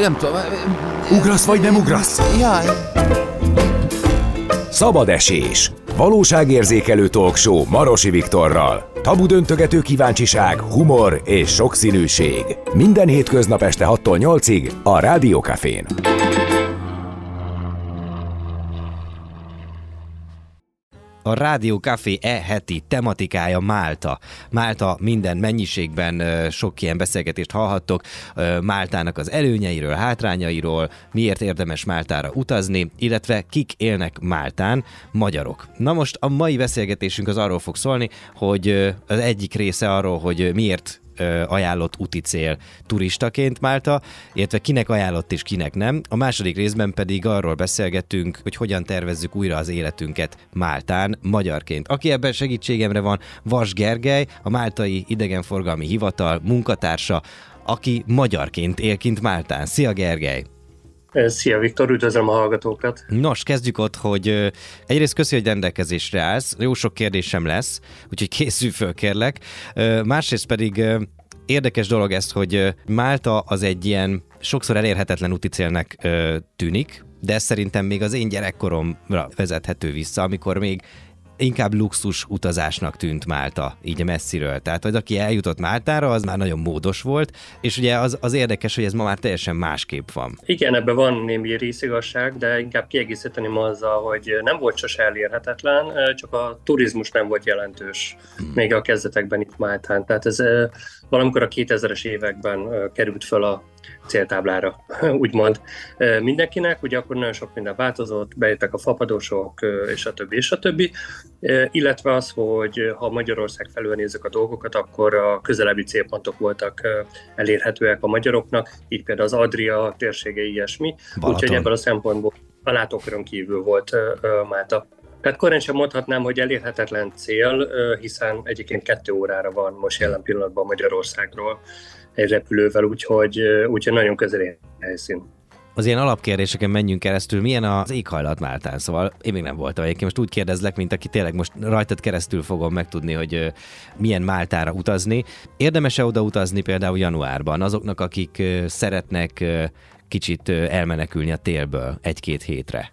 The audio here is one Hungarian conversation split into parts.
nem tudom. Ugrasz vagy nem ugrasz? Jaj. Szabad esés. Valóságérzékelő talkshow Marosi Viktorral. Tabu döntögető kíváncsiság, humor és sokszínűség. Minden hétköznap este 6-tól 8-ig a Rádiókafén. A Rádió Café e heti tematikája Málta. Málta minden mennyiségben sok ilyen beszélgetést hallhattok. Máltának az előnyeiről, hátrányairól, miért érdemes Máltára utazni, illetve kik élnek Máltán, magyarok. Na most a mai beszélgetésünk az arról fog szólni, hogy az egyik része arról, hogy miért ajánlott úti cél turistaként Málta, illetve kinek ajánlott és kinek nem. A második részben pedig arról beszélgetünk, hogy hogyan tervezzük újra az életünket Máltán magyarként. Aki ebben segítségemre van, Vas Gergely, a Máltai Idegenforgalmi Hivatal munkatársa, aki magyarként él kint Máltán. Szia Gergely! Szia Viktor, üdvözlöm a hallgatókat! Nos, kezdjük ott, hogy egyrészt köszi, hogy rendelkezésre állsz, jó sok kérdésem lesz, úgyhogy készülj föl, kérlek. Másrészt pedig érdekes dolog ez, hogy Málta az egy ilyen sokszor elérhetetlen úti tűnik, de ez szerintem még az én gyerekkoromra vezethető vissza, amikor még inkább luxus utazásnak tűnt Málta, így messziről. Tehát, hogy aki eljutott Máltára, az már nagyon módos volt, és ugye az, az érdekes, hogy ez ma már teljesen másképp van. Igen, ebben van némi részigazság, de inkább kiegészíteném azzal, hogy nem volt sose elérhetetlen, csak a turizmus nem volt jelentős hmm. még a kezdetekben itt Máltán. Tehát ez valamikor a 2000-es években került föl a céltáblára, úgymond. Mindenkinek, ugye akkor nagyon sok minden változott, bejöttek a fapadosok, és a többi, és a többi, illetve az, hogy ha Magyarország felül nézzük a dolgokat, akkor a közelebbi célpontok voltak elérhetőek a magyaroknak, így például az Adria térsége ilyesmi, úgyhogy ebből a szempontból a látókörön kívül volt Málta. Tehát korán sem mondhatnám, hogy elérhetetlen cél, hiszen egyébként kettő órára van most jelen pillanatban Magyarországról egy repülővel, úgyhogy, úgyhogy nagyon közeli helyszín. Az ilyen alapkérdéseken menjünk keresztül, milyen az éghajlat Máltán? Szóval én még nem voltam egyébként, most úgy kérdezlek, mint aki tényleg most rajtad keresztül fogom megtudni, hogy milyen Máltára utazni. Érdemes-e oda utazni például januárban azoknak, akik szeretnek kicsit elmenekülni a télből egy-két hétre?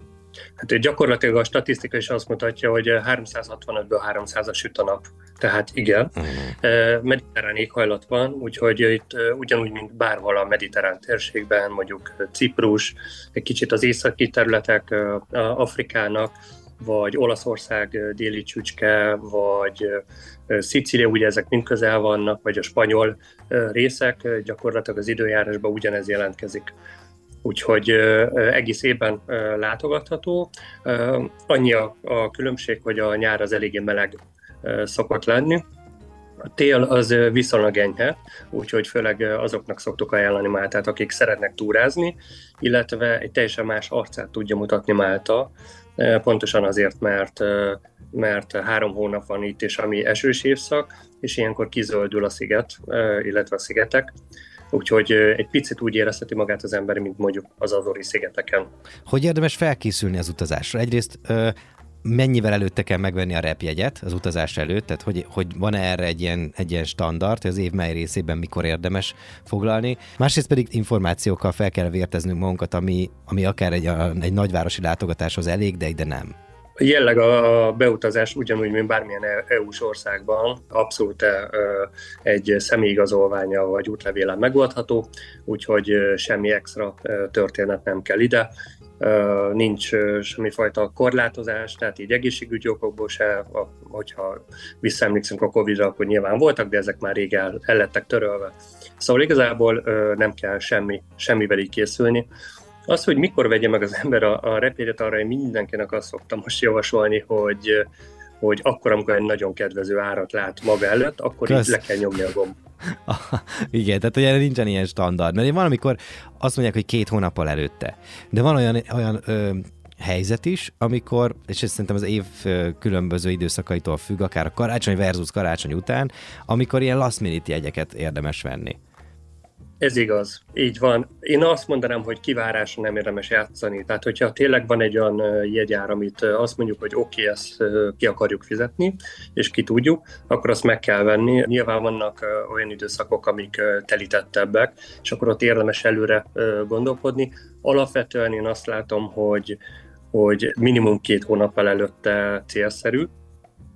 Hát gyakorlatilag a statisztika is azt mutatja, hogy 365-ből 300-as süt a nap. Tehát igen, uh-huh. mediterrán éghajlat van, úgyhogy itt ugyanúgy, mint bárhol a mediterrán térségben, mondjuk Ciprus, egy kicsit az északi területek Afrikának, vagy Olaszország déli csücske, vagy Szicília, ugye ezek mind közel vannak, vagy a spanyol részek, gyakorlatilag az időjárásban ugyanez jelentkezik úgyhogy egész évben látogatható. Annyi a, a különbség, hogy a nyár az eléggé meleg szokott lenni. A tél az viszonylag enyhe, úgyhogy főleg azoknak szoktuk ajánlani Máltát, akik szeretnek túrázni, illetve egy teljesen más arcát tudja mutatni Málta, pontosan azért, mert mert három hónap van itt, és ami esős évszak, és ilyenkor kizöldül a sziget, illetve a szigetek, úgyhogy egy picit úgy érezheti magát az ember, mint mondjuk az Azori szigeteken. Hogy érdemes felkészülni az utazásra? Egyrészt mennyivel előtte kell megvenni a repjegyet az utazás előtt, tehát hogy, hogy van-e erre egy ilyen, egy ilyen standard, hogy az év mely részében mikor érdemes foglalni. Másrészt pedig információkkal fel kell vérteznünk magunkat, ami, ami akár egy, egy nagyvárosi látogatáshoz elég, de ide nem. Jelleg a beutazás ugyanúgy, mint bármilyen EU-s országban abszolút egy személyigazolványa vagy útlevélen megoldható, úgyhogy semmi extra történet nem kell ide. Nincs semmifajta korlátozás, tehát így egészségügyi okokból se, hogyha visszaemlékszünk a Covid-ra, akkor nyilván voltak, de ezek már rég el, el lettek törölve. Szóval igazából nem kell semmi, semmivel így készülni. Az, hogy mikor vegye meg az ember a, a repédet, arra én mindenkinek azt szoktam most javasolni, hogy hogy akkor, amikor egy nagyon kedvező árat lát maga előtt, akkor Kösz. így le kell nyomni a gomb. Igen, tehát ugye nincsen ilyen standard, mert van, amikor azt mondják, hogy két hónappal előtte, de van olyan, olyan ö, helyzet is, amikor, és ez szerintem az év különböző időszakaitól függ, akár a karácsony versus karácsony után, amikor ilyen last minute jegyeket érdemes venni. Ez igaz, így van. Én azt mondanám, hogy kivárásra nem érdemes játszani. Tehát, hogyha tényleg van egy olyan jegyár, amit azt mondjuk, hogy oké, okay, ezt ki akarjuk fizetni, és ki tudjuk, akkor azt meg kell venni. Nyilván vannak olyan időszakok, amik telítettebbek, és akkor ott érdemes előre gondolkodni. Alapvetően én azt látom, hogy, hogy minimum két hónappal előtte célszerű,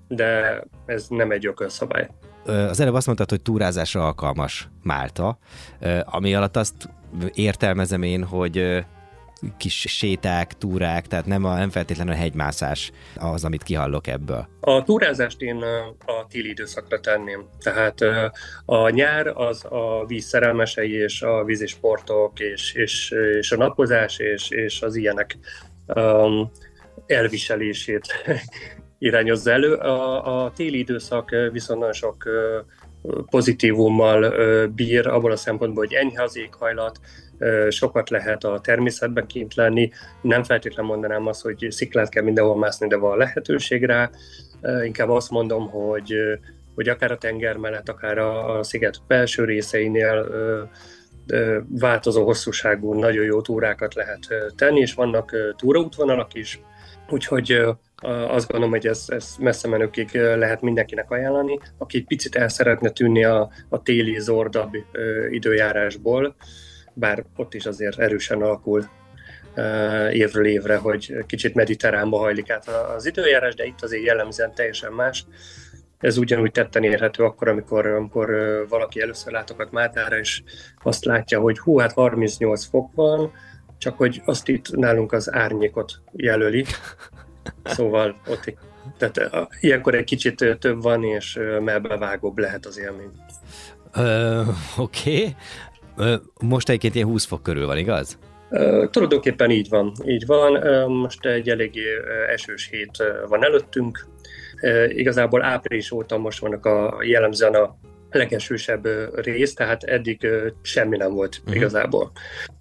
de ez nem egy jogszabály az előbb azt mondtad, hogy túrázásra alkalmas Málta, ami alatt azt értelmezem én, hogy kis séták, túrák, tehát nem, a, nem feltétlenül a hegymászás az, amit kihallok ebből. A túrázást én a téli időszakra tenném. Tehát a nyár az a víz szerelmesei és a vízisportok és, és, és a napozás és, és az ilyenek elviselését irányozza elő. A, a téli időszak viszont nagyon sok pozitívummal bír, abból a szempontból, hogy enyhe az éghajlat, sokat lehet a természetben kint lenni. Nem feltétlenül mondanám azt, hogy sziklát kell mindenhol mászni, de van lehetőség rá. Inkább azt mondom, hogy, hogy akár a tenger mellett, akár a, a sziget belső részeinél változó hosszúságú, nagyon jó túrákat lehet tenni, és vannak túraútvonalak is, úgyhogy azt gondolom, hogy ez, ez messze menőkig lehet mindenkinek ajánlani, aki egy picit el szeretne tűnni a, a téli zordabb időjárásból, bár ott is azért erősen alakul évről évre, hogy kicsit mediterránba hajlik át az időjárás, de itt azért jellemzően teljesen más. Ez ugyanúgy tetten érhető akkor, amikor, amikor valaki először látogat Mátára, és azt látja, hogy hú, hát 38 fok van, csak hogy azt itt nálunk az árnyékot jelöli, Szóval ott tehát uh, ilyenkor egy kicsit több van, és melbevágóbb lehet az élmény. Uh, Oké. Okay. Most egyébként ilyen 20 fok körül van, igaz? Uh, tulajdonképpen így van. Így van. Most egy eléggé esős hét van előttünk. Igazából április óta most vannak a jellemzően a legesősebb rész, tehát eddig semmi nem volt uh-huh. igazából.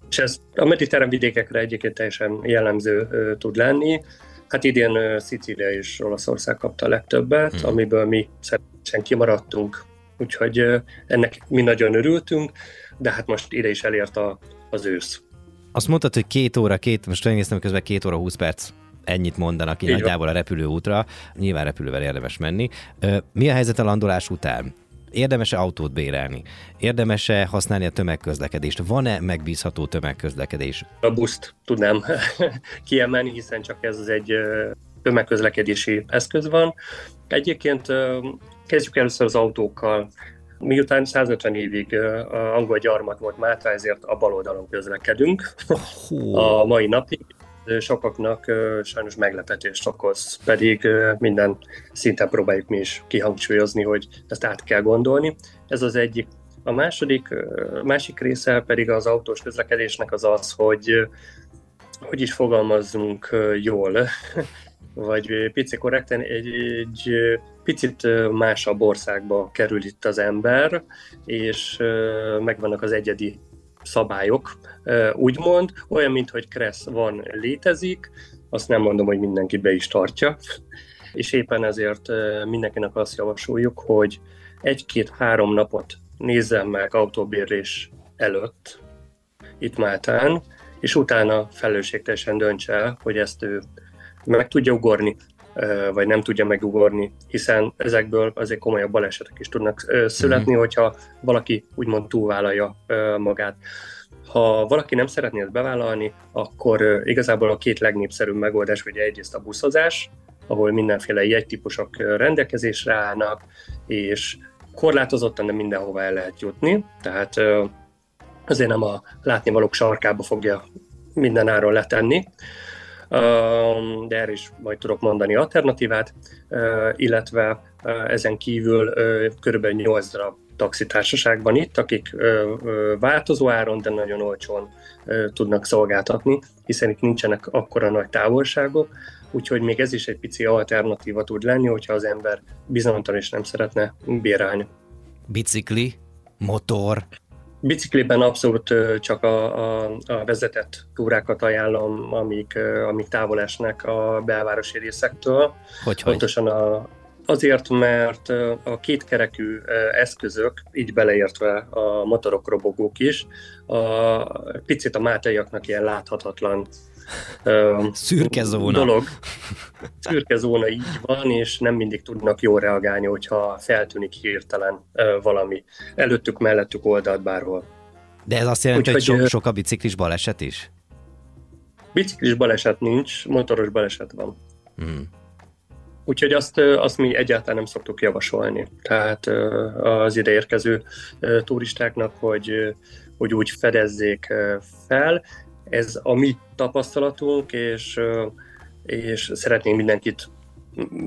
És ez a mediterrán vidékekre egyébként teljesen jellemző tud lenni. Hát idén Szicília és Olaszország kapta a legtöbbet, hmm. amiből mi szerencsén kimaradtunk, úgyhogy ennek mi nagyon örültünk, de hát most ide is elért a, az ősz. Azt mondtad, hogy két óra, két, most megnéztem közben két óra, húsz perc ennyit mondanak így nagyjából a repülőútra, nyilván repülővel érdemes menni. Mi a helyzet a landolás után? Érdemes-e autót bérelni? Érdemes-e használni a tömegközlekedést? Van-e megbízható tömegközlekedés? A buszt tudnám kiemelni, hiszen csak ez az egy tömegközlekedési eszköz van. Egyébként kezdjük először az autókkal. Miután 150 évig angol gyarmat volt Mátra, ezért a bal oldalon közlekedünk a mai napig sokaknak sajnos meglepetést okoz, pedig minden szinten próbáljuk mi is kihangsúlyozni, hogy ezt át kell gondolni. Ez az egyik. A második, másik része pedig az autós közlekedésnek az az, hogy hogy is fogalmazzunk jól, vagy pici korrekten, egy, egy picit másabb országba kerül itt az ember, és megvannak az egyedi szabályok, úgymond, olyan, mint hogy Kressz van, létezik, azt nem mondom, hogy mindenki be is tartja, és éppen ezért mindenkinek azt javasoljuk, hogy egy-két-három napot nézzen meg autóbérlés előtt itt Máltán, és utána felelősségteljesen döntse el, hogy ezt ő meg tudja ugorni, vagy nem tudja megugorni, hiszen ezekből azért komolyabb balesetek is tudnak születni, mm-hmm. hogyha valaki úgymond túlvállalja magát. Ha valaki nem szeretné ezt bevállalni, akkor igazából a két legnépszerűbb megoldás, hogy egyrészt a buszozás, ahol mindenféle jegytípusok rendelkezésre állnak, és korlátozottan, de mindenhova el lehet jutni, tehát azért nem a látnivalók sarkába fogja minden áron letenni, de erre is majd tudok mondani alternatívát, illetve ezen kívül körülbelül 8 darab taxitársaság van itt, akik változó áron, de nagyon olcsón tudnak szolgáltatni, hiszen itt nincsenek akkora nagy távolságok, úgyhogy még ez is egy pici alternatíva tud lenni, hogyha az ember bizonytalan és nem szeretne bérálni. Bicikli, motor, Bicikliben abszolút csak a, a, a vezetett túrákat ajánlom, amik, amik távol esnek a belvárosi részektől. Hogy, Pontosan a, Azért, mert a kétkerekű eszközök, így beleértve a motorok, robogók is, a, picit a mátaiaknak ilyen láthatatlan Szürke zóna. dolog. Szürke zóna így van, és nem mindig tudnak jól reagálni, hogyha feltűnik hirtelen valami előttük, mellettük oldalt bárhol. De ez azt jelenti, Úgy, hogy, hogy sok, sok a biciklis baleset is? Biciklis baleset nincs, motoros baleset van. Hmm. Úgyhogy azt, azt mi egyáltalán nem szoktuk javasolni. Tehát az ideérkező turistáknak, hogy, hogy úgy fedezzék fel. Ez a mi tapasztalatunk, és, és szeretnénk mindenkit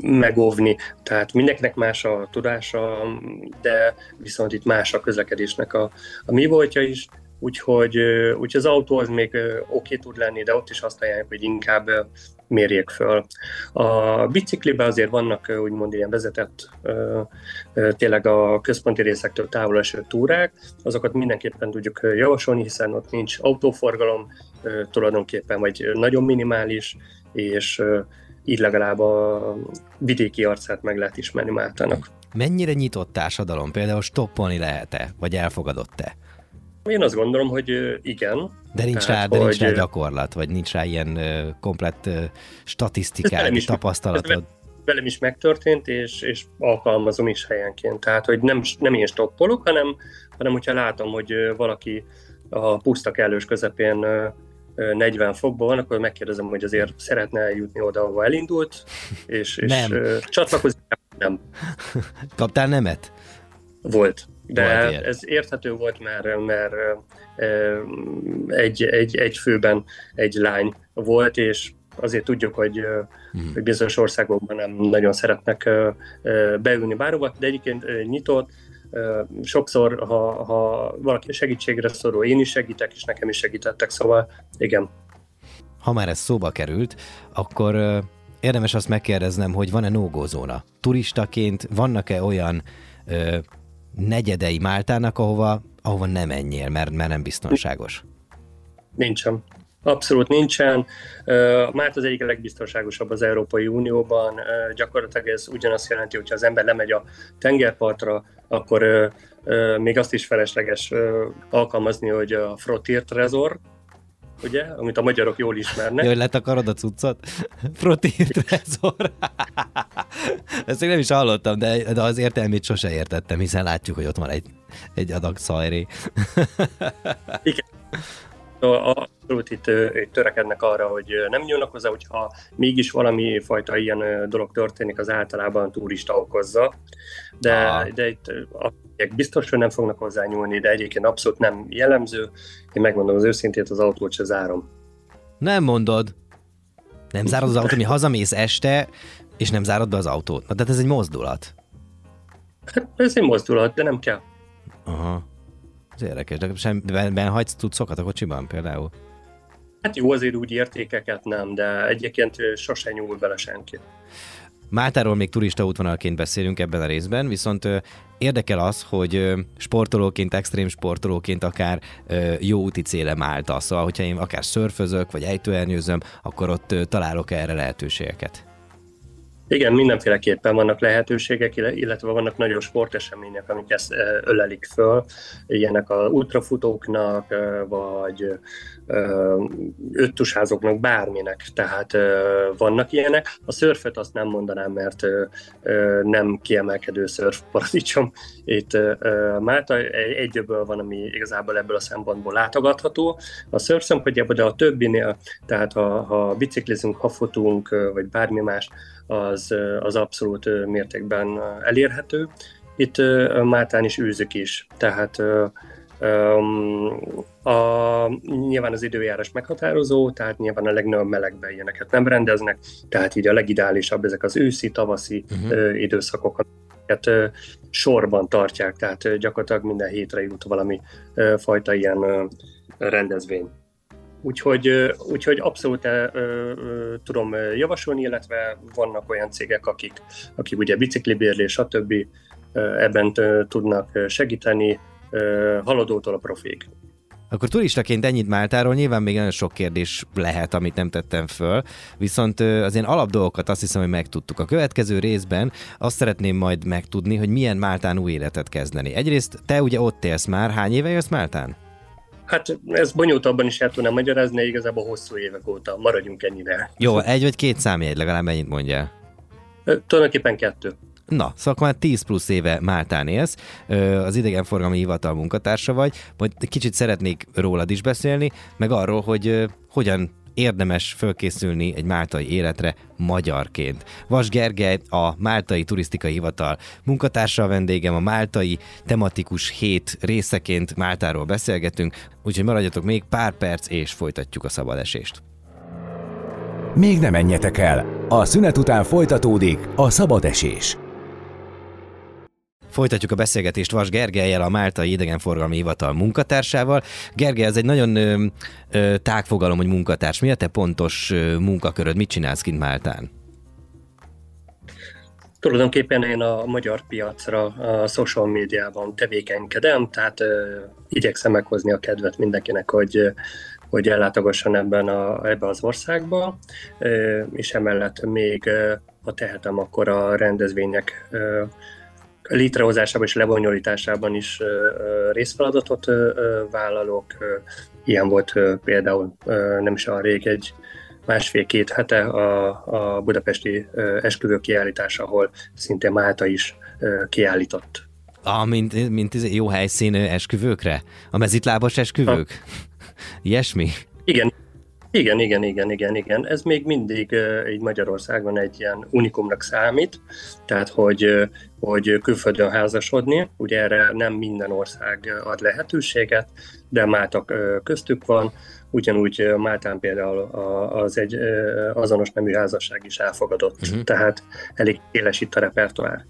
megóvni. Tehát mindenkinek más a tudása, de viszont itt más a közlekedésnek a, a mi voltja is, úgyhogy, úgyhogy az autó az még oké okay tud lenni, de ott is azt ajánljuk, hogy inkább mérjék föl. A bicikliben azért vannak úgymond ilyen vezetett, tényleg a központi részektől távol eső túrák, azokat mindenképpen tudjuk javasolni, hiszen ott nincs autóforgalom, tulajdonképpen vagy nagyon minimális, és így legalább a vidéki arcát meg lehet ismerni Máltának. Mennyire nyitott társadalom? Például stoppolni lehet-e, vagy elfogadott-e? Én azt gondolom, hogy igen. De nincs, Tehát, rá, de nincs rá gyakorlat, vagy nincs rá ilyen komplett statisztikai tapasztalatod? Ez velem is megtörtént, és, és alkalmazom is helyenként. Tehát, hogy nem, nem én stoppolok, hanem, hanem hogyha látom, hogy valaki a puszta kellős közepén 40 fokban van, akkor megkérdezem, hogy azért szeretne eljutni oda, ahova elindult, és, és nem. csatlakozik. Nem. Kaptál nemet? Volt. De volt ez érthető volt, mert, mert egy, egy, egy főben egy lány volt, és azért tudjuk, hogy, hmm. hogy bizonyos országokban nem nagyon szeretnek beülni bárhova, de egyébként nyitott, sokszor, ha, ha valaki segítségre szorul, én is segítek, és nekem is segítettek, szóval igen. Ha már ez szóba került, akkor érdemes azt megkérdeznem, hogy van-e nógózóna? Turistaként vannak-e olyan ö, negyedei Máltának, ahova, ahova nem menjél, mert, mert nem biztonságos? Nincsen. Abszolút nincsen. Már az egyik legbiztonságosabb az Európai Unióban. Gyakorlatilag ez ugyanazt jelenti, hogyha az ember lemegy a tengerpartra, akkor még azt is felesleges alkalmazni, hogy a Frotier Trezor, ugye, amit a magyarok jól ismernek. Jaj, letakarod a cuccot? Frotier Trezor. Ezt még nem is hallottam, de, de az értelmét sose értettem, hiszen látjuk, hogy ott van egy, egy adag szajré. Igen. Abszolút itt, itt törekednek arra, hogy nem nyúlnak hozzá, hogyha mégis valami fajta ilyen dolog történik, az általában turista okozza. De, de itt a biztos, hogy nem fognak hozzá nyúlni, de egyébként abszolút nem jellemző. Én megmondom az őszintét, az autót se zárom. Nem mondod. Nem zárod az autót, mi hazamész este, és nem zárod be az autót. Na, tehát ez egy mozdulat. Hát ez egy mozdulat, de nem kell. Aha. Ez érdekes, de sem ben hagysz cuccokat a kocsiban például? Hát jó, azért úgy értékeket nem, de egyébként sosem nyúl bele senki. Máltáról még turista útvonalként beszélünk ebben a részben, viszont érdekel az, hogy sportolóként, extrém sportolóként akár jó úti céle Málta. Szóval, hogyha én akár szörfözök, vagy ejtőernyőzöm, akkor ott találok erre lehetőségeket. Igen, mindenféleképpen vannak lehetőségek, illetve vannak nagyon sportesemények, amik ezt ölelik föl, ilyenek a ultrafutóknak, vagy öttusházoknak, bárminek, tehát vannak ilyenek. A szörföt azt nem mondanám, mert nem kiemelkedő szörfparadicsom. Itt Málta egyöbből van, ami igazából ebből a szempontból látogatható. A szörf szempontjából, de a többinél, tehát ha, ha biciklizünk, ha futunk, vagy bármi más, az, az abszolút mértékben elérhető. Itt Máltán is űzök is, tehát a, nyilván az időjárás meghatározó, tehát nyilván a legnagyobb melegben ilyeneket nem rendeznek, tehát így a legideálisabb ezek az őszi, tavaszi uh-huh. időszakok, amiket sorban tartják, tehát gyakorlatilag minden hétre jut valami fajta ilyen rendezvény. Úgyhogy, úgyhogy abszolút tudom javasolni, illetve vannak olyan cégek, akik, akik ugye biciklibérlés, stb. ebben tudnak segíteni, haladótól a profig. Akkor turistaként ennyit Máltáról, nyilván még nagyon sok kérdés lehet, amit nem tettem föl, viszont az én alapdolgokat azt hiszem, hogy megtudtuk. A következő részben azt szeretném majd megtudni, hogy milyen Máltán új életet kezdeni. Egyrészt te ugye ott élsz már, hány éve élsz Máltán? Hát ez bonyolultabban is el tudnám magyarázni, igazából hosszú évek óta. Maradjunk ennyire. Jó, egy vagy két számjegy, legalább ennyit mondjál. Tulajdonképpen kettő. Na, szóval már 10 plusz éve Máltán élsz, az idegenforgalmi hivatal munkatársa vagy, majd kicsit szeretnék rólad is beszélni, meg arról, hogy hogyan érdemes fölkészülni egy máltai életre magyarként. Vas Gergely, a Máltai Turisztikai Hivatal munkatársa a vendégem, a Máltai tematikus hét részeként Máltáról beszélgetünk, úgyhogy maradjatok még pár perc, és folytatjuk a szabadesést. Még nem menjetek el! A szünet után folytatódik a szabadesés. Folytatjuk a beszélgetést Vas Gergelyel, a Máltai Idegenforgalmi Hivatal munkatársával. Gergely, ez egy nagyon ö, ö, tágfogalom, hogy munkatárs. Mi a te pontos ö, munkaköröd? Mit csinálsz kint Máltán? Tulajdonképpen én a magyar piacra a social médiában tevékenykedem, tehát ö, igyekszem meghozni a kedvet mindenkinek, hogy hogy ellátogasson ebben a, ebbe az országba, és emellett még, ha tehetem, akkor a rendezvények létrehozásában és lebonyolításában is részfeladatot vállalok. Ilyen volt például nem is a rég egy másfél-két hete a, a budapesti esküvő kiállítás, ahol szintén Málta is kiállított. Ah, mint, mint jó helyszín esküvőkre? A mezitlábas esküvők? Ha. Ilyesmi? Igen, igen, igen, igen, igen, igen. Ez még mindig így Magyarországon egy ilyen unikumnak számít, tehát hogy, hogy külföldön házasodni, ugye erre nem minden ország ad lehetőséget, de Málta uh, köztük van, ugyanúgy Máltán például az egy azonos nemű házasság is elfogadott, uh-huh. tehát elég éles itt a repertoár.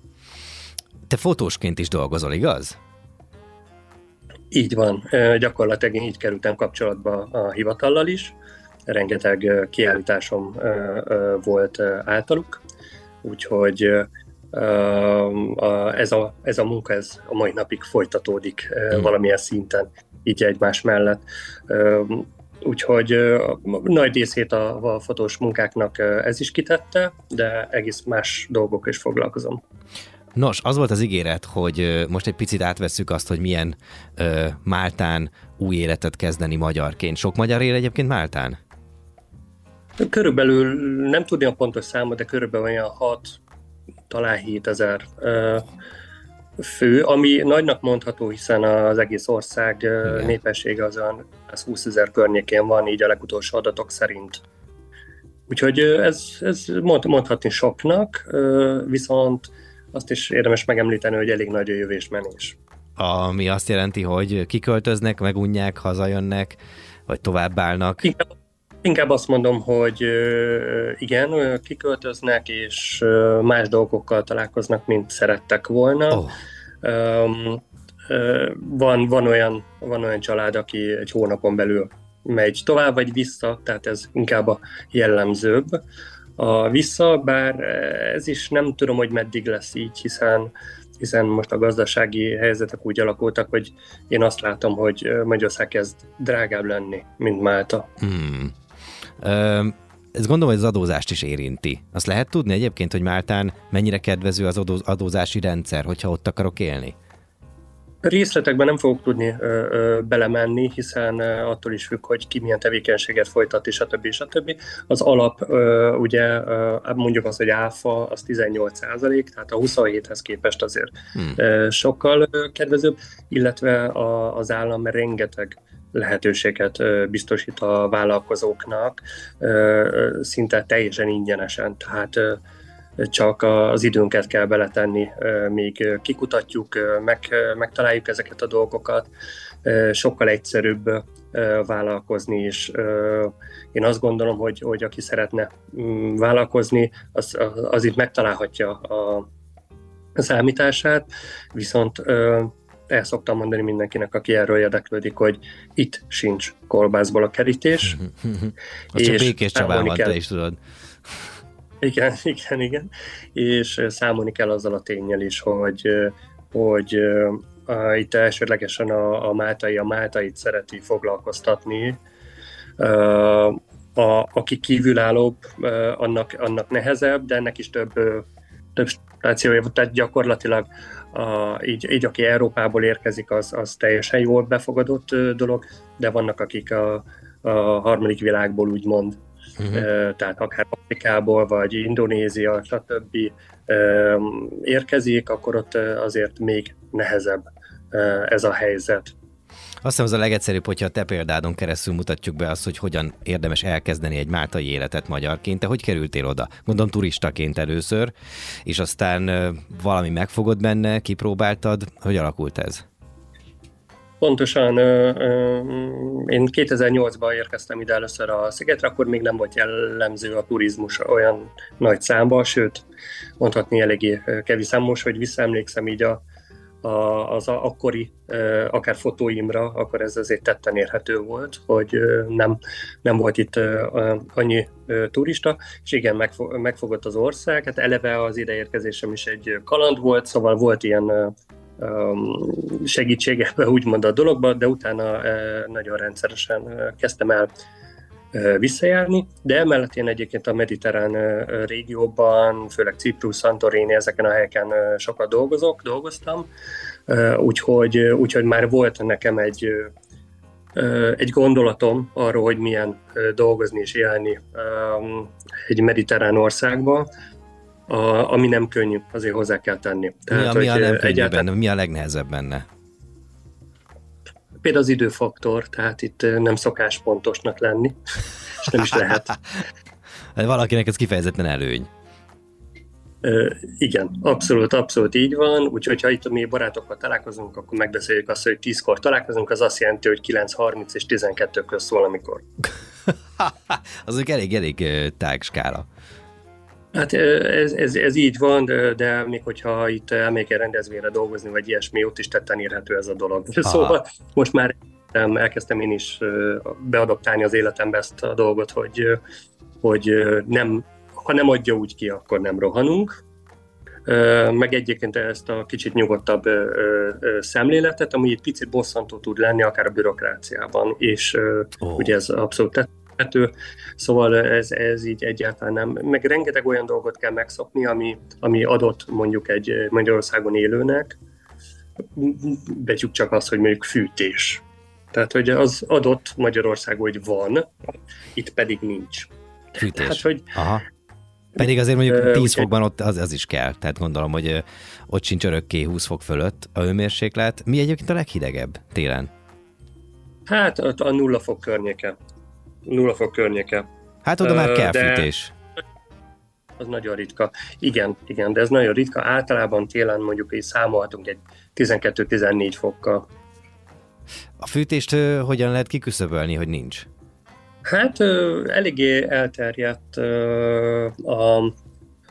Te fotósként is dolgozol, igaz? Így van, gyakorlatilag én így kerültem kapcsolatba a hivatallal is, rengeteg kiállításom volt általuk, úgyhogy ez a, ez a munka ez a mai napig folytatódik mm. valamilyen szinten, így egymás mellett. Úgyhogy nagy részét a, a fotós munkáknak ez is kitette, de egész más dolgok is foglalkozom. Nos, az volt az ígéret, hogy most egy picit átvesszük azt, hogy milyen ö, Máltán új életet kezdeni magyarként. Sok magyar él egyébként Máltán? Körülbelül, nem tudni a pontos számot, de körülbelül olyan 6, talán 7 ezer fő, ami nagynak mondható, hiszen az egész ország Igen. népessége az olyan 20 ezer környékén van, így a legutolsó adatok szerint. Úgyhogy ez, ez mondhatni soknak, viszont azt is érdemes megemlíteni, hogy elég nagy a jövésmenés. Ami azt jelenti, hogy kiköltöznek, megunják, hazajönnek, vagy továbbállnak. Inkább, inkább azt mondom, hogy igen, kiköltöznek, és más dolgokkal találkoznak, mint szerettek volna. Oh. Van, van, olyan, van olyan család, aki egy hónapon belül megy tovább vagy vissza, tehát ez inkább a jellemzőbb a vissza, bár ez is nem tudom, hogy meddig lesz így, hiszen hiszen most a gazdasági helyzetek úgy alakultak, hogy én azt látom, hogy Magyarország kezd drágább lenni, mint Málta. Hmm. Ez gondolom, hogy az adózást is érinti. Azt lehet tudni egyébként, hogy Máltán mennyire kedvező az adózási rendszer, hogyha ott akarok élni? Részletekben nem fogok tudni ö, ö, belemenni, hiszen ö, attól is függ, hogy ki milyen tevékenységet folytat, és a többi, és a többi. Az alap, ö, ugye ö, mondjuk az, hogy áfa, az 18 százalék, tehát a 27-hez képest azért hmm. ö, sokkal ö, kedvezőbb, illetve a, az állam rengeteg lehetőséget biztosít a vállalkozóknak, szinte teljesen ingyenesen, tehát csak az időnket kell beletenni, még kikutatjuk, meg, megtaláljuk ezeket a dolgokat, sokkal egyszerűbb vállalkozni, és én azt gondolom, hogy, hogy aki szeretne mm, vállalkozni, az, az itt megtalálhatja a számítását, viszont el szoktam mondani mindenkinek, aki erről érdeklődik, hogy itt sincs kolbászból a kerítés. Azt csak Békés Csabán van, te is tudod. Igen, igen, igen. És számolni kell azzal a tényel is, hogy, hogy a, itt elsődlegesen a, a máltai, a máltait szereti foglalkoztatni. A, aki kívülállóbb, annak, annak nehezebb, de ennek is több, több stációja, tehát gyakorlatilag a, így, így, aki Európából érkezik, az, az teljesen jól befogadott dolog, de vannak, akik a, a harmadik világból úgymond, uh-huh. tehát akár Afrikából, vagy Indonézia, stb. érkezik, akkor ott azért még nehezebb ez a helyzet. Azt hiszem az a legegyszerűbb, hogyha a te példádon keresztül mutatjuk be azt, hogy hogyan érdemes elkezdeni egy máltai életet magyarként. Te hogy kerültél oda? Gondolom turistaként először, és aztán valami megfogod benne, kipróbáltad. Hogy alakult ez? Pontosan, én 2008-ban érkeztem ide először a szigetre, akkor még nem volt jellemző a turizmus olyan nagy számba, sőt, mondhatni eléggé kevés számos, hogy visszaemlékszem így a a, az a, akkori akár fotóimra, akkor ez azért tetten érhető volt, hogy nem, nem volt itt annyi turista, és igen, megfogott az ország. Hát eleve az ideérkezésem is egy kaland volt, szóval volt ilyen segítség ebbe úgymond a dologba, de utána nagyon rendszeresen kezdtem el visszajárni, de emellett én egyébként a mediterrán régióban, főleg Ciprus, Santorini, ezeken a helyeken sokat dolgozok, dolgoztam, úgyhogy, úgyhogy már volt nekem egy, egy gondolatom arról, hogy milyen dolgozni és élni egy mediterrán országban, ami nem könnyű, azért hozzá kell tenni. Tehát, mi a, mi a nem egyáltalán... benne? Mi a legnehezebb benne? Például az időfaktor, tehát itt nem szokás pontosnak lenni, és nem is lehet. Valakinek ez kifejezetten előny. Uh, igen, abszolút, abszolút így van, úgyhogy ha itt mi barátokkal találkozunk, akkor megbeszéljük azt, hogy 10-kor találkozunk, az azt jelenti, hogy 9.30 és 12 közt valamikor. az elég, elég tág skála. Hát ez, ez, ez így van, de, de még hogyha itt elmegyek egy rendezvényre dolgozni, vagy ilyesmi, ott is tetten érhető ez a dolog. Aha. Szóval most már elkezdtem én is beadaptálni az életembe ezt a dolgot, hogy, hogy nem, ha nem adja úgy ki, akkor nem rohanunk, meg egyébként ezt a kicsit nyugodtabb szemléletet, ami egy picit bosszantó tud lenni, akár a bürokráciában, és oh. ugye ez abszolút érthető, szóval ez, ez így egyáltalán nem. Meg rengeteg olyan dolgot kell megszokni, ami, ami adott mondjuk egy Magyarországon élőnek, vegyük csak azt, hogy mondjuk fűtés. Tehát, hogy az adott Magyarországon, hogy van, itt pedig nincs. Fűtés. Tehát, hogy Aha. Pedig azért mondjuk 10 fokban ott az, az is kell, tehát gondolom, hogy ott sincs örökké 20 fok fölött a hőmérséklet. Mi egyébként a leghidegebb télen? Hát a nulla fok környéke nulla fok környéke. Hát oda már kell de fűtés. Az nagyon ritka. Igen, igen, de ez nagyon ritka. Általában télen mondjuk így számolhatunk egy 12-14 fokkal. A fűtést hogyan lehet kiküszöbölni, hogy nincs? Hát eléggé elterjedt a,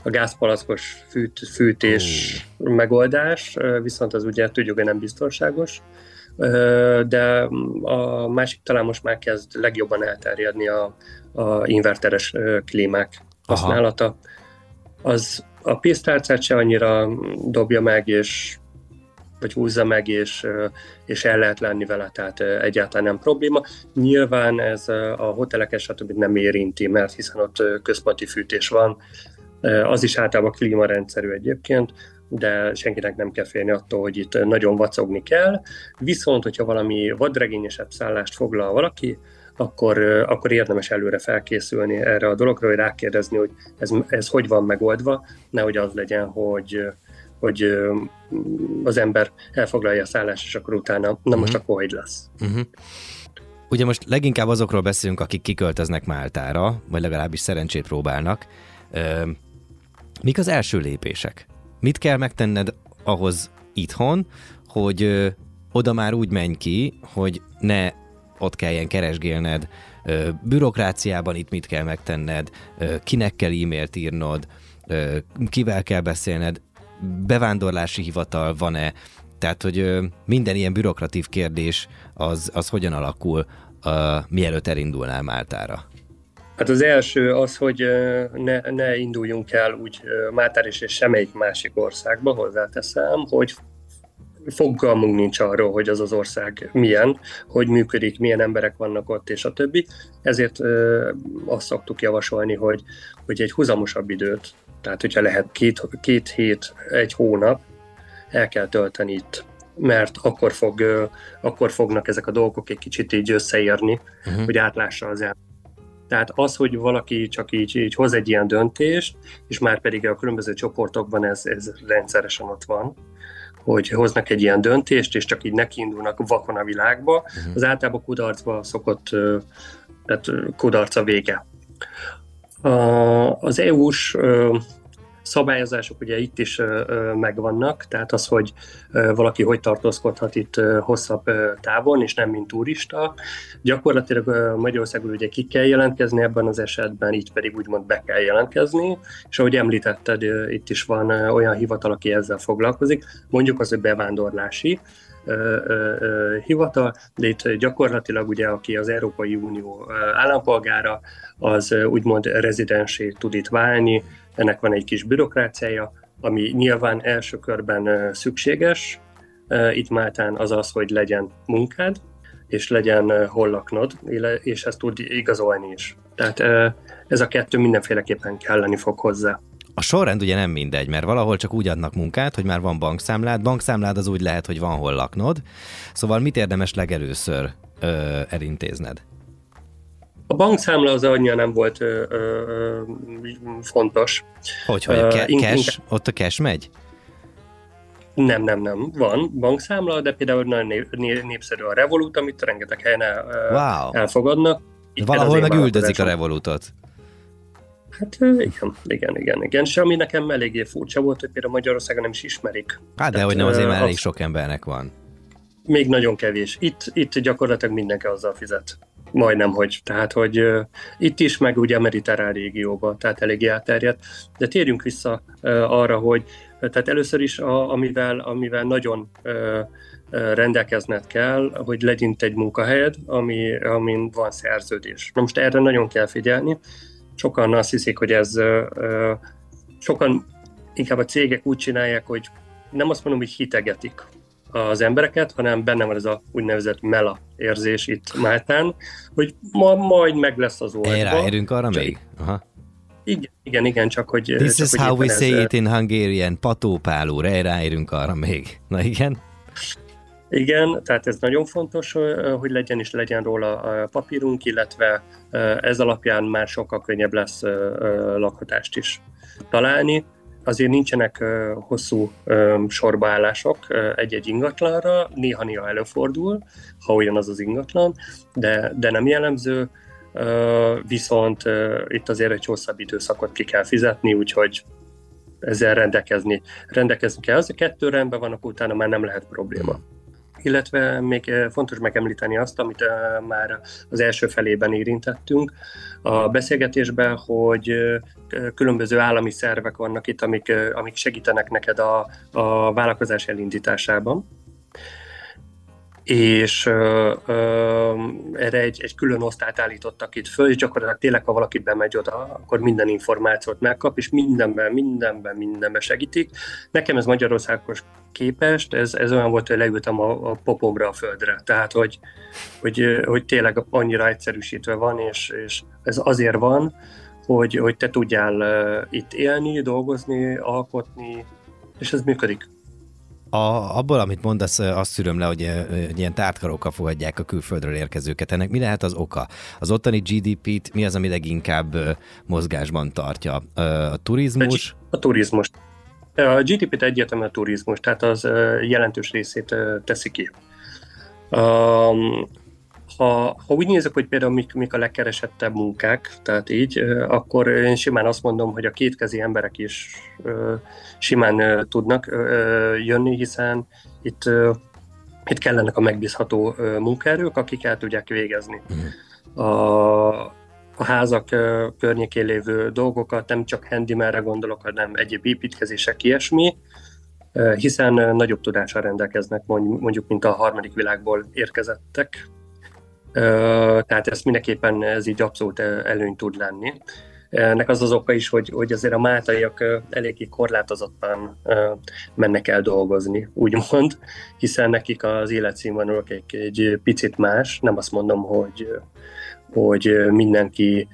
a gázpalackos fűt, fűtés oh. megoldás, viszont az ugye tudjuk, hogy nem biztonságos de a másik talán most már kezd legjobban elterjedni a, a inverteres klímák használata. Aha. Az a pénztárcát se annyira dobja meg, és vagy húzza meg, és, és el lehet lenni vele, tehát egyáltalán nem probléma. Nyilván ez a hotelek stb. nem érinti, mert hiszen ott központi fűtés van, az is általában klímarendszerű egyébként, de senkinek nem kell félni attól, hogy itt nagyon vacogni kell. Viszont, hogyha valami vadregényesebb szállást foglal valaki, akkor, akkor érdemes előre felkészülni erre a dologra, hogy rákérdezni, hogy ez, ez hogy van megoldva, nehogy az legyen, hogy, hogy az ember elfoglalja a szállást, és akkor utána, na uh-huh. most akkor hogy lesz. Uh-huh. Ugye most leginkább azokról beszélünk, akik kiköltöznek Máltára, vagy legalábbis szerencsét próbálnak. Mik az első lépések? Mit kell megtenned ahhoz itthon, hogy oda már úgy menj ki, hogy ne ott kelljen keresgélned, bürokráciában itt mit kell megtenned, kinek kell e-mailt írnod, kivel kell beszélned, bevándorlási hivatal van-e, tehát, hogy minden ilyen bürokratív kérdés az, az hogyan alakul, ö, mielőtt elindulnál Máltára? Hát az első az, hogy ne, ne induljunk el úgy Mátár és semmelyik másik országba, hozzáteszem, hogy fogalmunk nincs arról, hogy az az ország milyen, hogy működik, milyen emberek vannak ott, és a többi. Ezért ö, azt szoktuk javasolni, hogy, hogy egy húzamosabb időt, tehát hogyha lehet két, két hét, egy hónap, el kell tölteni itt mert akkor, fog, akkor fognak ezek a dolgok egy kicsit így összeérni, uh-huh. hogy átlássa az el. Tehát az, hogy valaki csak így, így hoz egy ilyen döntést, és már pedig a különböző csoportokban ez, ez rendszeresen ott van, hogy hoznak egy ilyen döntést, és csak így nekiindulnak vakon a világba, uh-huh. az általában kudarcba szokott, tehát kudarca vége. A, az EU-s szabályozások ugye itt is megvannak, tehát az, hogy valaki hogy tartózkodhat itt hosszabb távon, és nem mint turista. Gyakorlatilag Magyarországon ugye ki kell jelentkezni ebben az esetben, így pedig úgymond be kell jelentkezni, és ahogy említetted, itt is van olyan hivatal, aki ezzel foglalkozik, mondjuk az, hogy bevándorlási, hivatal, de itt gyakorlatilag ugye, aki az Európai Unió állampolgára, az úgymond rezidensé tud itt válni, ennek van egy kis bürokráciája, ami nyilván első körben szükséges. Itt Máltán az az, hogy legyen munkád, és legyen hol laknod, és ezt tud igazolni is. Tehát ez a kettő mindenféleképpen kelleni fog hozzá. A sorrend ugye nem mindegy, mert valahol csak úgy adnak munkát, hogy már van bankszámlád, bankszámlád az úgy lehet, hogy van hol laknod. Szóval mit érdemes legelőször ö, elintézned? A bankszámla az annyira nem volt ö, ö, fontos. Hogy, hogy a ke- cash, ott a cash megy? Nem, nem, nem. Van bankszámla, de például nagyon népszerű a Revolut, amit rengeteg helyen el, wow. elfogadnak. Itt Valahol meg üldözik a Revolutot. Hát igen, igen, igen, igen. És ami nekem eléggé furcsa volt, hogy például Magyarországon nem is ismerik. Hát, de hogy nem azért, mert elég sok embernek van. Még nagyon kevés. Itt, itt gyakorlatilag mindenki azzal fizet. Majdnem, hogy. Tehát, hogy uh, itt is, meg ugye a mediterrán régióban, tehát eléggé elterjedt. De térjünk vissza uh, arra, hogy uh, tehát először is, a, amivel, amivel nagyon uh, rendelkezned kell, hogy legyen egy munkahelyed, ami, amin van szerződés. Na most erre nagyon kell figyelni. Sokan azt hiszik, hogy ez sokan inkább a cégek úgy csinálják, hogy nem azt mondom, hogy hitegetik az embereket, hanem benne van ez a úgynevezett mela érzés itt Máltán, hogy ma majd meg lesz az oldva. Ráérünk arra csak, még? Aha. Igen, igen, igen, csak hogy... This csak, is hogy how we say it in Hungarian, patópáló, ráérünk arra még. Na igen? Igen, tehát ez nagyon fontos, hogy legyen is legyen róla papírunk, illetve ez alapján már sokkal könnyebb lesz lakhatást is találni azért nincsenek hosszú sorbaállások egy-egy ingatlanra, néha-néha előfordul, ha olyan az az ingatlan, de, de nem jellemző, viszont itt azért egy hosszabb időszakot ki kell fizetni, úgyhogy ezzel rendelkezni, rendelkezni kell. Az a kettő rendben vannak, utána már nem lehet probléma illetve még eh, fontos megemlíteni azt, amit eh, már az első felében érintettünk a beszélgetésben, hogy eh, különböző állami szervek vannak itt, amik, amik segítenek neked a, a vállalkozás elindításában és ö, ö, erre egy, egy külön osztályt állítottak itt föl, és gyakorlatilag tényleg, ha valaki bemegy oda, akkor minden információt megkap, és mindenben, mindenben, mindenben segítik. Nekem ez Magyarországos képest, ez, ez olyan volt, hogy leültem a, a popomra a földre. Tehát, hogy, hogy, hogy tényleg annyira egyszerűsítve van, és, és ez azért van, hogy, hogy te tudjál itt élni, dolgozni, alkotni, és ez működik. A, abból, amit mondasz, azt szűröm le, hogy, hogy ilyen tártkarokkal fogadják a külföldről érkezőket. Ennek mi lehet az oka? Az ottani GDP-t mi az, ami leginkább mozgásban tartja? A turizmus? A, a turizmus. A GDP-t egyértelműen a turizmus, tehát az jelentős részét teszi ki. Ha, ha úgy nézek, hogy például mik, mik a legkeresettebb munkák, tehát így, akkor én simán azt mondom, hogy a kétkezi emberek is simán tudnak jönni, hiszen itt, itt kellenek a megbízható munkaerők, akik el tudják végezni. Mhm. A, a házak környékén lévő dolgokat, nem csak handymanre gondolok, hanem egyéb építkezések, ilyesmi, hiszen nagyobb tudással rendelkeznek, mondjuk, mint a harmadik világból érkezettek, tehát ezt mindenképpen ez így abszolút előny tud lenni. Ennek az az oka is, hogy, hogy azért a máltaiak eléggé korlátozottan mennek el dolgozni, úgymond, hiszen nekik az életszínvonaluk egy, egy picit más, nem azt mondom, hogy, hogy mindenki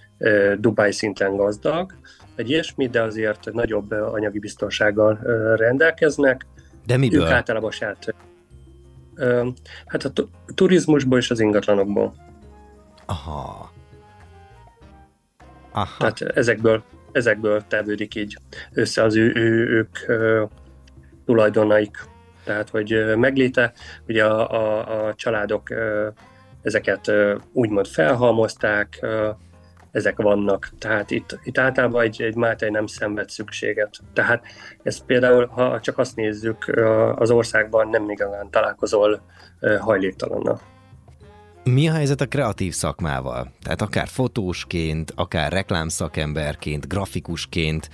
Dubai szinten gazdag, egy ilyesmi, de azért nagyobb anyagi biztonsággal rendelkeznek. De miből? Ők általában saját Hát a turizmusból és az ingatlanokból. Aha. Aha. Tehát ezekből, ezekből tevődik így össze az ő, ő, ők ö, tulajdonaik. Tehát, hogy megléte, ugye a, a, a családok ö, ezeket ö, úgymond felhalmozták, ö, ezek vannak. Tehát itt, itt általában egy, egy Máté nem szenved szükséget. Tehát ez például, ha csak azt nézzük, az országban nem igazán találkozol hajléktalannal. Mi a helyzet a kreatív szakmával? Tehát akár fotósként, akár reklámszakemberként, grafikusként,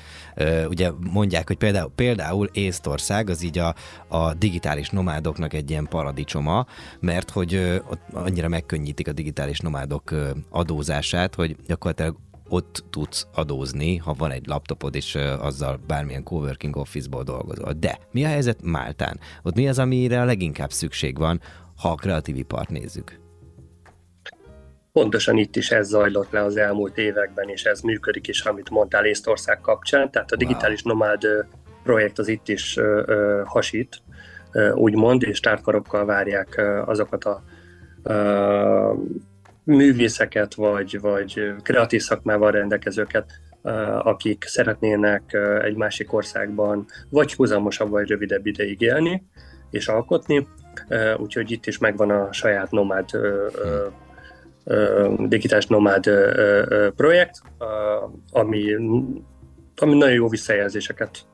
ugye mondják, hogy például, például Észtország az így a, a digitális nomádoknak egy ilyen paradicsoma, mert hogy annyira megkönnyítik a digitális nomádok adózását, hogy gyakorlatilag ott tudsz adózni, ha van egy laptopod, és azzal bármilyen coworking office-ból dolgozol. De mi a helyzet Máltán? Ott mi az, amire a leginkább szükség van, ha a kreatív ipart nézzük? Pontosan itt is ez zajlott le az elmúlt években, és ez működik is, amit mondtál Észtország kapcsán. Tehát a digitális nomád projekt az itt is hasít, úgymond, és tárkarokkal várják azokat a művészeket, vagy, vagy kreatív szakmával rendelkezőket, akik szeretnének egy másik országban vagy húzamosabb, vagy rövidebb ideig élni és alkotni. Úgyhogy itt is megvan a saját nomád digitális nomád projekt, ami, ami nagyon jó visszajelzéseket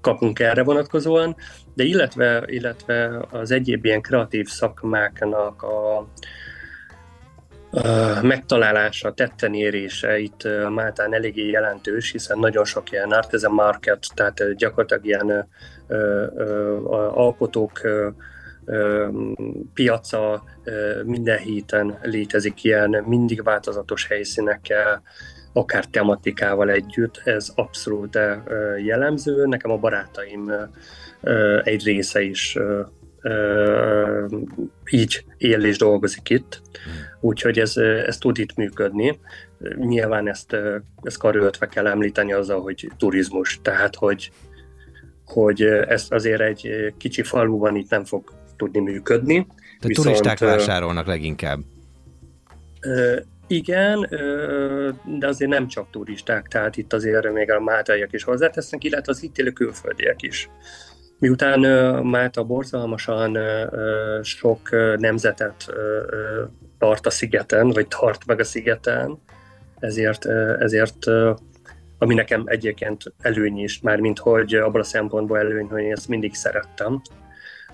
kapunk erre vonatkozóan, de illetve, illetve az egyéb ilyen kreatív szakmáknak a, megtalálása, tetten érése itt Máltán eléggé jelentős, hiszen nagyon sok ilyen artisan market, tehát gyakorlatilag ilyen ö, ö, alkotók ö, piaca minden héten létezik ilyen, mindig változatos helyszínekkel, akár tematikával együtt, ez abszolút jellemző. Nekem a barátaim egy része is így él és dolgozik itt, úgyhogy ez, ez tud itt működni. Nyilván ezt, ezt karöltve kell említeni azzal, hogy turizmus, tehát hogy, hogy ezt azért egy kicsi faluban itt nem fog tudni működni. De Viszont, turisták vásárolnak leginkább. Igen, de azért nem csak turisták, tehát itt azért még a máltaiak is hozzátesznek, illetve az itt élő külföldiek is. Miután Málta borzalmasan sok nemzetet tart a szigeten, vagy tart meg a szigeten, ezért, ezért ami nekem egyébként előny is, már mint hogy abban a szempontból előny, hogy én ezt mindig szerettem,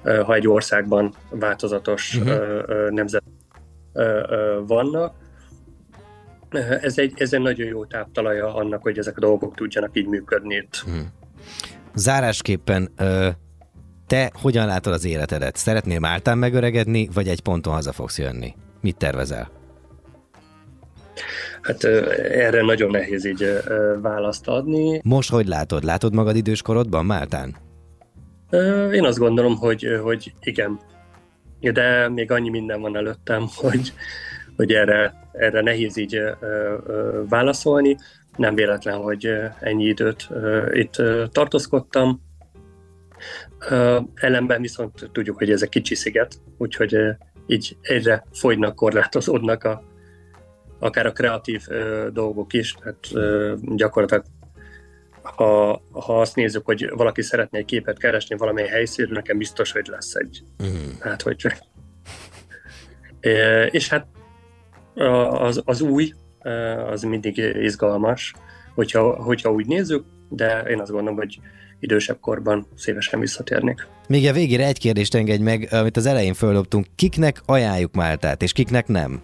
ha egy országban változatos uh-huh. nemzet vannak. Ez egy, ez egy nagyon jó táptalaja annak, hogy ezek a dolgok tudjanak így működni itt. Uh-huh. Zárásképpen te hogyan látod az életedet? Szeretnél Máltán megöregedni, vagy egy ponton haza fogsz jönni? Mit tervezel? Hát erre nagyon nehéz így választ adni. Most hogy látod? Látod magad időskorodban Máltán? Én azt gondolom, hogy, hogy igen. De még annyi minden van előttem, hogy, hogy erre, erre nehéz így válaszolni. Nem véletlen, hogy ennyi időt itt tartózkodtam. Ellenben viszont tudjuk, hogy ez egy kicsi sziget, úgyhogy így egyre fogynak, korlátozódnak a, akár a kreatív dolgok is, tehát gyakorlatilag ha, ha azt nézzük, hogy valaki szeretne egy képet keresni valamely helyszínről, nekem biztos, hogy lesz egy. Uh-huh. Hát, hogy... és hát az, az új, az mindig izgalmas, hogyha, hogyha úgy nézzük, de én azt gondolom, hogy idősebb korban szívesen visszatérnék. Még a végére egy kérdést engedj meg, amit az elején földobtunk. Kiknek ajánljuk Máltát, és kiknek nem?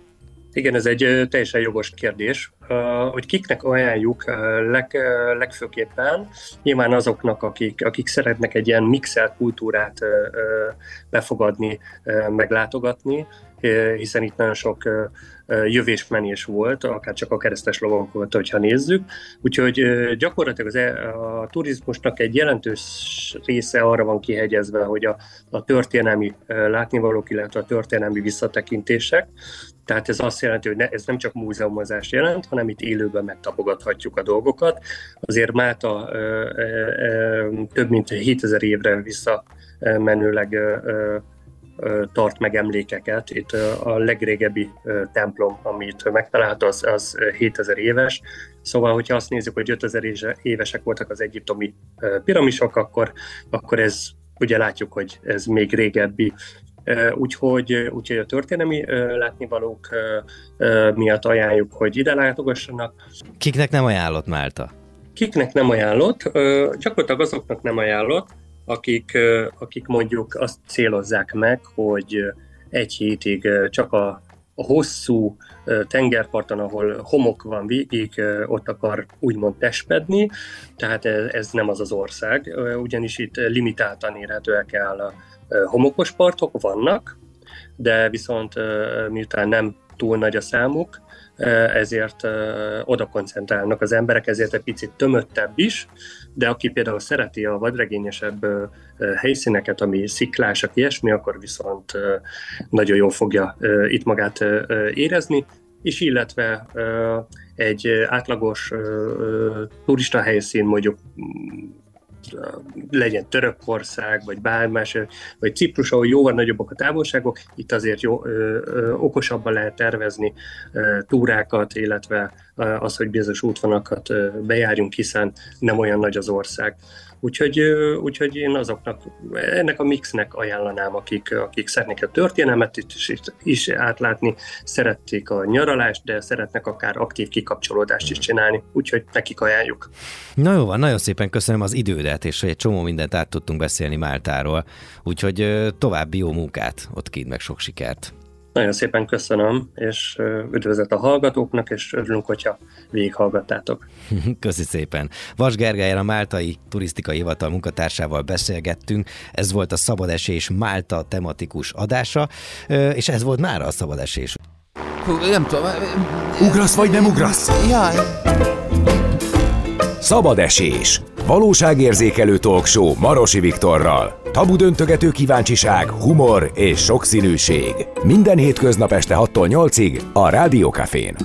Igen, ez egy teljesen jogos kérdés, hogy kiknek ajánljuk leg, legfőképpen, nyilván azoknak, akik, akik szeretnek egy ilyen mixelt kultúrát befogadni, meglátogatni, hiszen itt nagyon sok jövésmenés volt, akár csak a keresztes lovak volt, hogyha nézzük. Úgyhogy gyakorlatilag az, e, a turizmusnak egy jelentős része arra van kihegyezve, hogy a, a történelmi látnivalók, illetve a történelmi visszatekintések, tehát ez azt jelenti, hogy ne, ez nem csak múzeumozást jelent, hanem itt élőben megtapogathatjuk a dolgokat. Azért Máta ö, ö, ö, több mint 7000 évre visszamenőleg tart meg emlékeket. Itt a legrégebbi templom, amit megtalálható, az, az 7000 éves. Szóval, hogyha azt nézzük, hogy 5000 évesek voltak az egyiptomi piramisok, akkor, akkor ez ugye látjuk, hogy ez még régebbi. Úgyhogy, úgyhogy a történelmi látnivalók miatt ajánljuk, hogy ide látogassanak. Kiknek nem ajánlott Málta? Kiknek nem ajánlott? Gyakorlatilag azoknak nem ajánlott, akik, akik mondjuk azt célozzák meg, hogy egy hétig csak a, a hosszú tengerparton, ahol homok van végig, ott akar úgymond testpedni, tehát ez, ez nem az az ország, ugyanis itt limitáltan érhetőek el a homokos partok, vannak, de viszont miután nem túl nagy a számuk, ezért oda koncentrálnak az emberek, ezért egy picit tömöttebb is, de aki például szereti a vadregényesebb helyszíneket, ami sziklásak, ilyesmi, akkor viszont nagyon jól fogja itt magát érezni, és illetve egy átlagos turista helyszín mondjuk legyen Törökország, vagy bármás, vagy Ciprus, ahol jóval nagyobbak a távolságok, itt azért jó, ö, ö, okosabban lehet tervezni ö, túrákat, illetve az, hogy bizonyos útvonalakat bejárjunk, hiszen nem olyan nagy az ország. Úgyhogy, úgyhogy én azoknak, ennek a mixnek ajánlanám, akik, akik szeretnék a történelmet is, is átlátni, szerették a nyaralást, de szeretnek akár aktív kikapcsolódást is csinálni, úgyhogy nekik ajánljuk. Na jó van, nagyon szépen köszönöm az idődet, és egy csomó mindent át tudtunk beszélni Máltáról, úgyhogy további jó munkát, ott kint meg sok sikert. Nagyon szépen köszönöm, és üdvözlet a hallgatóknak, és örülünk, hogyha végighallgattátok. Köszi szépen. Vas Gergelyel a Máltai Turisztikai Hivatal munkatársával beszélgettünk. Ez volt a Szabad Esés Málta tematikus adása, és ez volt már a Szabad Esés. Hú, nem tudom. Ugrasz vagy nem ugrasz? Jaj. Szabad esés. Valóságérzékelő talkshow Marosi Viktorral. Tabu döntögető kíváncsiság, humor és sokszínűség. Minden hétköznap este 6-tól 8-ig a Rádiókafén.